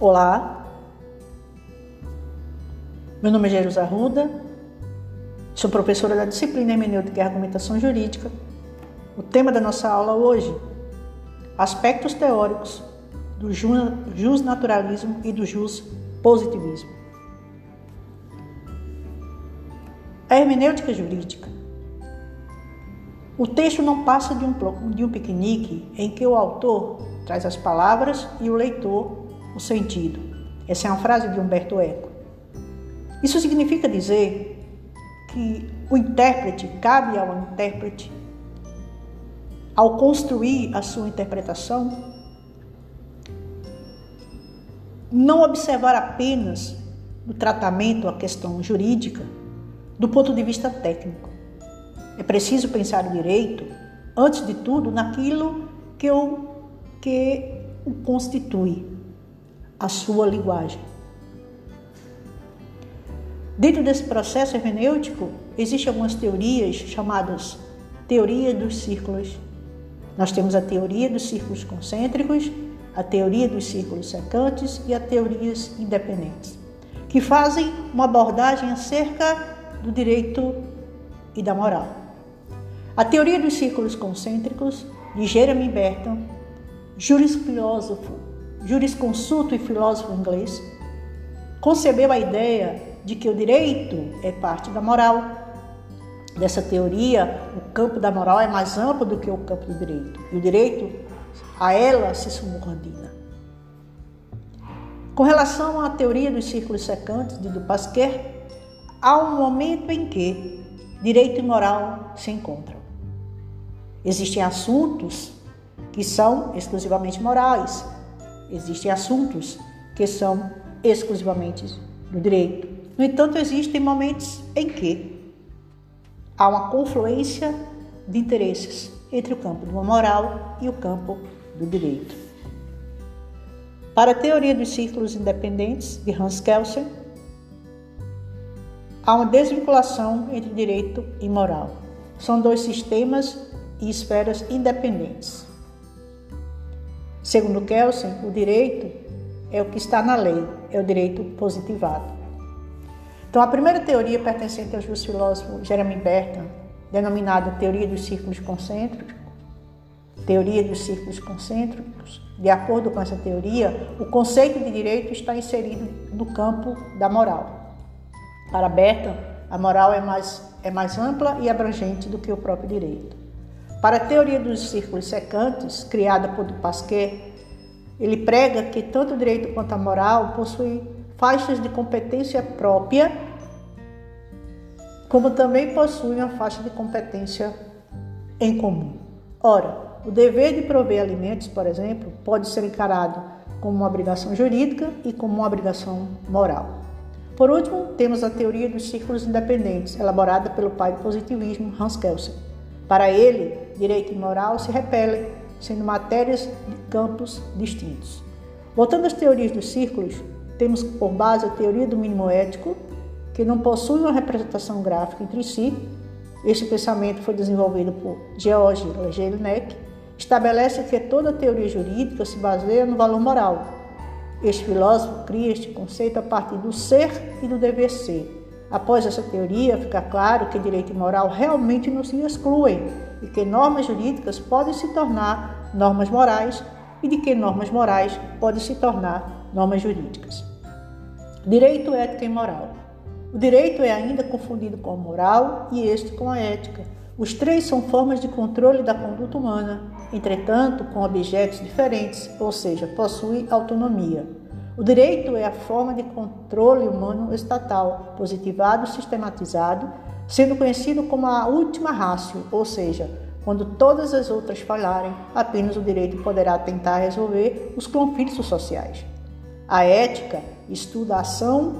Olá, meu nome é Jerusa Arruda, sou professora da disciplina Hermenêutica e Argumentação Jurídica. O tema da nossa aula hoje, aspectos teóricos do justnaturalismo e do positivismo. A hermenêutica jurídica. O texto não passa de um, de um piquenique em que o autor traz as palavras e o leitor o sentido. Essa é uma frase de Humberto Eco. Isso significa dizer que o intérprete, cabe ao intérprete, ao construir a sua interpretação, não observar apenas o tratamento, a questão jurídica, do ponto de vista técnico. É preciso pensar o direito, antes de tudo, naquilo que o, que o constitui, a sua linguagem. Dentro desse processo hermenêutico, existem algumas teorias chamadas teoria dos círculos. Nós temos a teoria dos círculos concêntricos, a teoria dos círculos secantes e as teorias independentes, que fazem uma abordagem acerca do direito e da moral. A teoria dos círculos concêntricos, de Jeremy Bentham, jurisfilósofo, jurisconsulto e filósofo inglês, concebeu a ideia de que o direito é parte da moral. Dessa teoria, o campo da moral é mais amplo do que o campo do direito, e o direito a ela se subordina. Com relação à teoria dos círculos secantes de Dupasquier, há um momento em que direito e moral se encontram. Existem assuntos que são exclusivamente morais, existem assuntos que são exclusivamente do direito. No entanto, existem momentos em que há uma confluência de interesses entre o campo da moral e o campo do direito. Para a teoria dos círculos independentes de Hans Kelsen, há uma desvinculação entre direito e moral. São dois sistemas e esferas independentes. Segundo Kelsen, o direito é o que está na lei, é o direito positivado. Então, a primeira teoria pertencente ao justo filósofo Jeremy Bentham, denominada teoria dos círculos concêntricos, teoria dos círculos concêntricos, de acordo com essa teoria, o conceito de direito está inserido no campo da moral. Para Bentham, a moral é mais, é mais ampla e abrangente do que o próprio direito. Para a teoria dos círculos secantes, criada por Pasquier, ele prega que tanto o direito quanto a moral possuem faixas de competência própria, como também possuem uma faixa de competência em comum. Ora, o dever de prover alimentos, por exemplo, pode ser encarado como uma obrigação jurídica e como uma obrigação moral. Por último, temos a teoria dos círculos independentes, elaborada pelo pai do positivismo Hans Kelsen. Para ele, direito e moral se repelem, sendo matérias de campos distintos. Voltando às teorias dos círculos, temos por base a teoria do mínimo ético, que não possui uma representação gráfica entre si. Este pensamento foi desenvolvido por George Jelinek. Estabelece que toda teoria jurídica se baseia no valor moral. Este filósofo cria este conceito a partir do ser e do dever ser. Após essa teoria, fica claro que direito e moral realmente não se excluem e que normas jurídicas podem se tornar normas morais e de que normas morais podem se tornar normas jurídicas. Direito, ética e moral. O direito é ainda confundido com a moral e este com a ética. Os três são formas de controle da conduta humana, entretanto, com objetos diferentes, ou seja, possuem autonomia. O direito é a forma de controle humano estatal, positivado sistematizado, sendo conhecido como a última rácio, ou seja, quando todas as outras falharem, apenas o direito poderá tentar resolver os conflitos sociais. A ética estuda a ação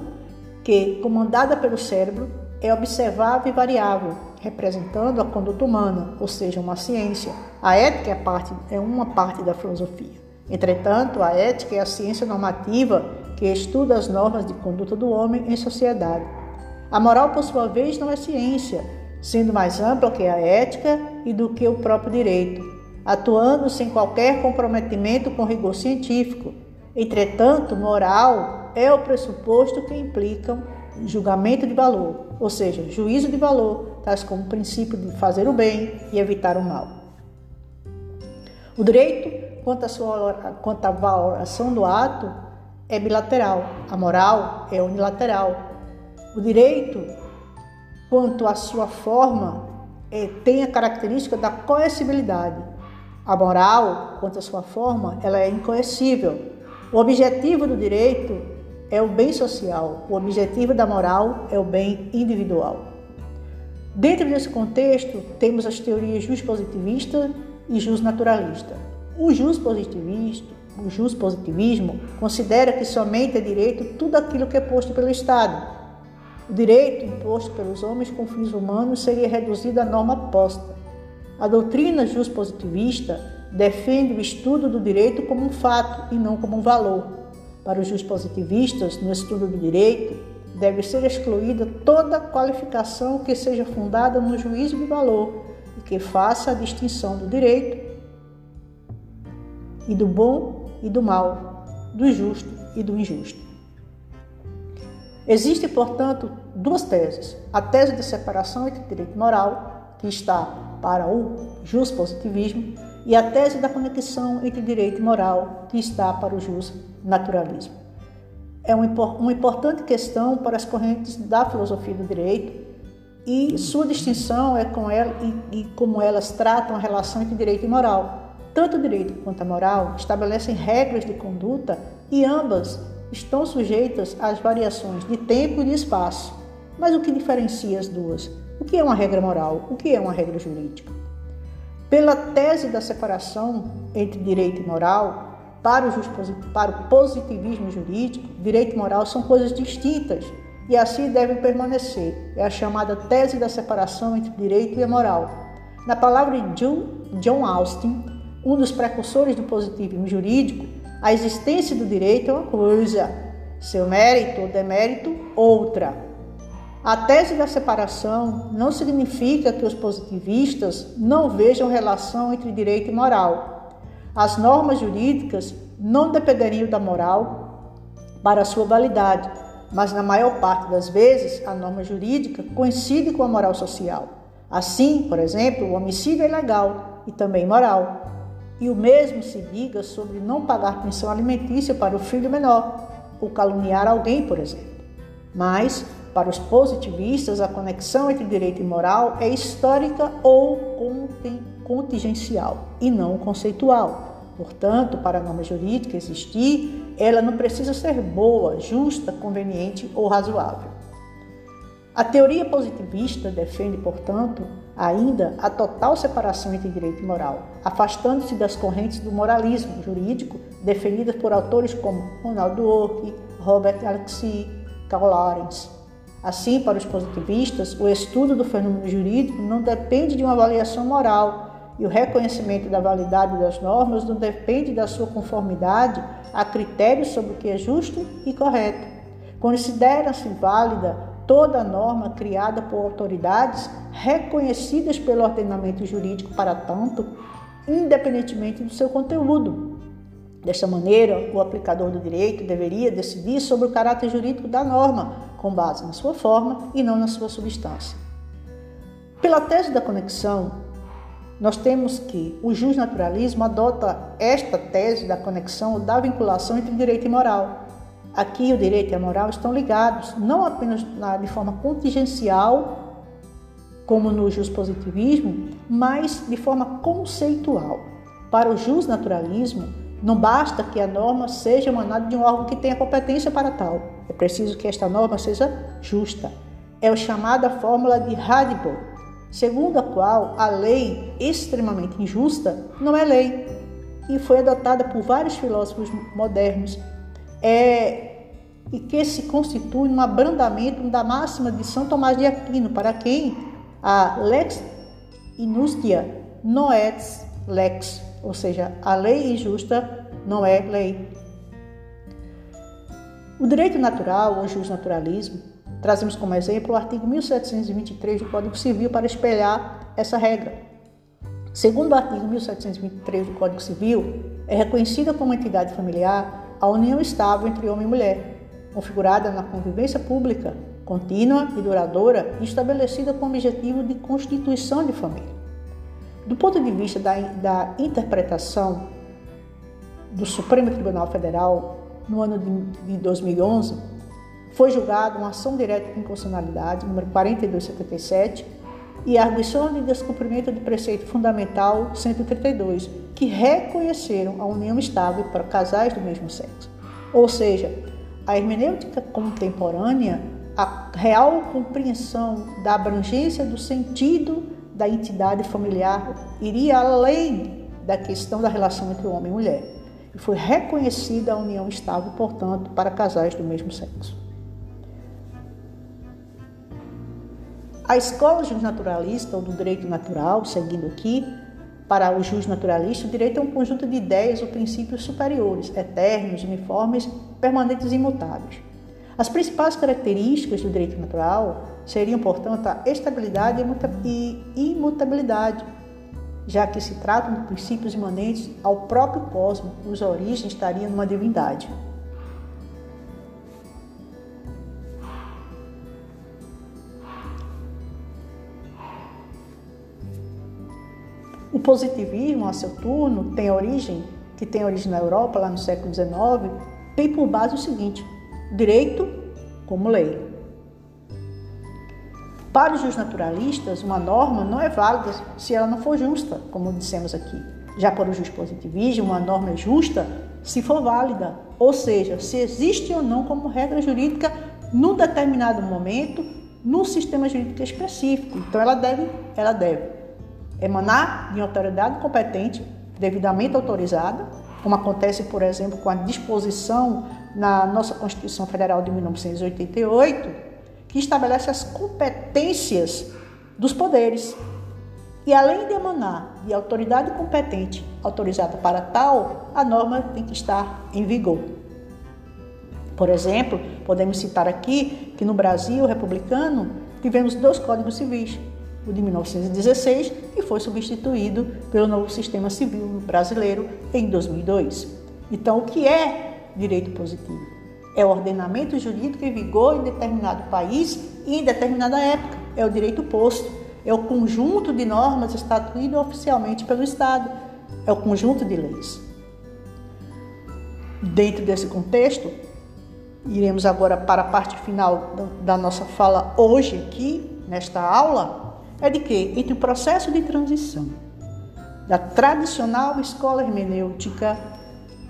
que, comandada pelo cérebro, é observável e variável, representando a conduta humana, ou seja, uma ciência. A ética é, parte, é uma parte da filosofia. Entretanto, a ética é a ciência normativa que estuda as normas de conduta do homem em sociedade. A moral, por sua vez, não é ciência, sendo mais ampla que a ética e do que o próprio direito, atuando sem qualquer comprometimento com rigor científico Entretanto, moral é o pressuposto que implica julgamento de valor, ou seja, juízo de valor, tais como o princípio de fazer o bem e evitar o mal. O direito, quanto à, sua, quanto à valoração do ato, é bilateral, a moral é unilateral. O direito, quanto à sua forma, é, tem a característica da coercibilidade. A moral, quanto à sua forma, ela é incoercível. O objetivo do direito é o bem social, o objetivo da moral é o bem individual. Dentro desse contexto, temos as teorias jus positivista e jus naturalista. O jus positivista, o jus positivismo considera que somente é direito tudo aquilo que é posto pelo Estado. O direito imposto pelos homens com fins humanos seria reduzido à norma posta. A doutrina jus positivista defende o estudo do direito como um fato e não como um valor. Para os positivistas, no estudo do direito, deve ser excluída toda qualificação que seja fundada no juízo de valor e que faça a distinção do direito e do bom e do mal, do justo e do injusto. Existem, portanto, duas teses: a tese de separação entre direito moral, que está para o positivismo, e a tese da conexão entre direito e moral, que está para o naturalismo. É uma importante questão para as correntes da filosofia do direito e sua distinção é com ela e, e como elas tratam a relação entre direito e moral. Tanto o direito quanto a moral estabelecem regras de conduta e ambas estão sujeitas às variações de tempo e de espaço. Mas o que diferencia as duas? O que é uma regra moral? O que é uma regra jurídica? Pela tese da separação entre direito e moral, para o, para o positivismo jurídico, direito e moral são coisas distintas e assim devem permanecer. É a chamada tese da separação entre direito e moral. Na palavra de John Austin, um dos precursores do positivismo jurídico, a existência do direito é uma coisa, seu mérito ou demérito, outra. A tese da separação não significa que os positivistas não vejam relação entre direito e moral. As normas jurídicas não dependeriam da moral para sua validade, mas na maior parte das vezes a norma jurídica coincide com a moral social. Assim, por exemplo, o homicídio é legal e também moral. E o mesmo se diga sobre não pagar pensão alimentícia para o filho menor, ou caluniar alguém, por exemplo. Mas, para os positivistas, a conexão entre direito e moral é histórica ou contingencial e não conceitual. Portanto, para a norma jurídica existir, ela não precisa ser boa, justa, conveniente ou razoável. A teoria positivista defende, portanto, ainda a total separação entre direito e moral, afastando-se das correntes do moralismo jurídico defendidas por autores como Ronaldo Orque, Robert Alexis, Karl Lawrence. Assim, para os positivistas, o estudo do fenômeno jurídico não depende de uma avaliação moral, e o reconhecimento da validade das normas não depende da sua conformidade a critérios sobre o que é justo e correto. Considera-se válida toda norma criada por autoridades reconhecidas pelo ordenamento jurídico para tanto, independentemente do seu conteúdo. Desta maneira, o aplicador do direito deveria decidir sobre o caráter jurídico da norma, com base na sua forma e não na sua substância. Pela tese da conexão, nós temos que o justnaturalismo adota esta tese da conexão ou da vinculação entre direito e moral. Aqui o direito e a moral estão ligados, não apenas de forma contingencial, como no positivismo, mas de forma conceitual. Para o justnaturalismo, não basta que a norma seja emanada de um órgão que tenha competência para tal. É preciso que esta norma seja justa. É a chamada fórmula de Radibot, segundo a qual a lei extremamente injusta não é lei e foi adotada por vários filósofos modernos é, e que se constitui um abrandamento da máxima de São Tomás de Aquino, para quem a lex inustia non est lex, ou seja, a lei injusta não é lei. O direito natural, ou justnaturalismo, Trazemos como exemplo o artigo 1723 do Código Civil para espelhar essa regra. Segundo o artigo 1723 do Código Civil, é reconhecida como entidade familiar a união estável entre homem e mulher, configurada na convivência pública, contínua e duradoura, estabelecida com o objetivo de constituição de família. Do ponto de vista da, da interpretação do Supremo Tribunal Federal, no ano de, de 2011, foi julgada uma ação direta de inconstitucionalidade, número 4277, e arguição de descumprimento do preceito fundamental 132, que reconheceram a união estável para casais do mesmo sexo. Ou seja, a hermenêutica contemporânea, a real compreensão da abrangência do sentido da entidade familiar iria além da questão da relação entre homem e mulher. E foi reconhecida a união estável, portanto, para casais do mesmo sexo. A escola justnaturalista ou do direito natural, seguindo aqui, para o juiz naturalista, o direito é um conjunto de ideias ou princípios superiores, eternos, uniformes, permanentes e imutáveis. As principais características do direito natural seriam, portanto, a estabilidade e imutabilidade, já que se tratam de princípios imanentes ao próprio cosmos, cuja origem estaria numa divindade. O positivismo, a seu turno, tem origem, que tem origem na Europa, lá no século XIX, tem por base o seguinte: direito como lei. Para os naturalistas, uma norma não é válida se ela não for justa, como dissemos aqui. Já para o positivismo, uma norma é justa se for válida, ou seja, se existe ou não como regra jurídica num determinado momento, num sistema jurídico específico. Então ela deve, ela deve emanar de autoridade competente, devidamente autorizada, como acontece, por exemplo, com a disposição na nossa Constituição Federal de 1988, que estabelece as competências dos poderes. E além de emanar de autoridade competente autorizada para tal, a norma tem que estar em vigor. Por exemplo, podemos citar aqui que no Brasil republicano tivemos dois códigos civis, o de 1916, e foi substituído pelo novo sistema civil brasileiro em 2002. Então, o que é direito positivo? É o ordenamento jurídico em vigor em determinado país e em determinada época. É o direito posto. É o conjunto de normas estatuído oficialmente pelo Estado. É o conjunto de leis. Dentro desse contexto, iremos agora para a parte final da nossa fala hoje aqui, nesta aula, é de que, entre o processo de transição da tradicional escola hermenêutica,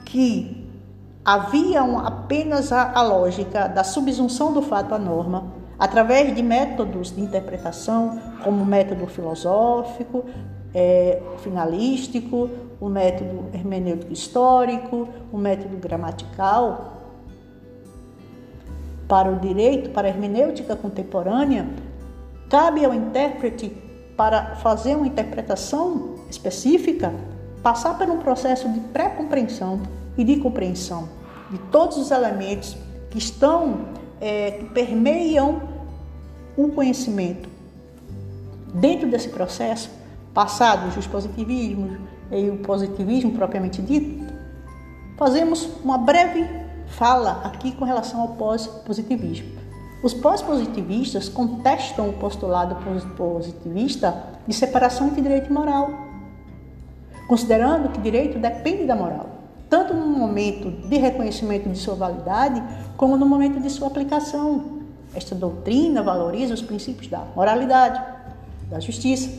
que havia apenas a, a lógica da subsunção do fato à norma, através de métodos de interpretação, como o método filosófico, é, finalístico, o método hermenêutico histórico, o método gramatical. Para o direito, para a hermenêutica contemporânea, Cabe ao intérprete, para fazer uma interpretação específica, passar por um processo de pré-compreensão e de compreensão de todos os elementos que estão, é, que permeiam um conhecimento. Dentro desse processo, passado o positivismo e o positivismo propriamente dito, fazemos uma breve fala aqui com relação ao pós-positivismo. Os pós-positivistas contestam o postulado positivista de separação entre direito e moral, considerando que direito depende da moral, tanto no momento de reconhecimento de sua validade, como no momento de sua aplicação. Esta doutrina valoriza os princípios da moralidade, da justiça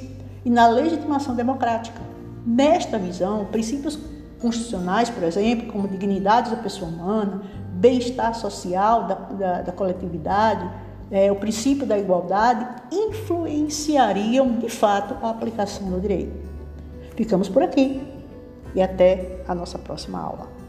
e na legitimação democrática. Nesta visão, princípios constitucionais, por exemplo, como dignidade da pessoa humana, bem-estar social da, da, da coletividade, é, o princípio da igualdade, influenciariam de fato a aplicação do direito. Ficamos por aqui e até a nossa próxima aula.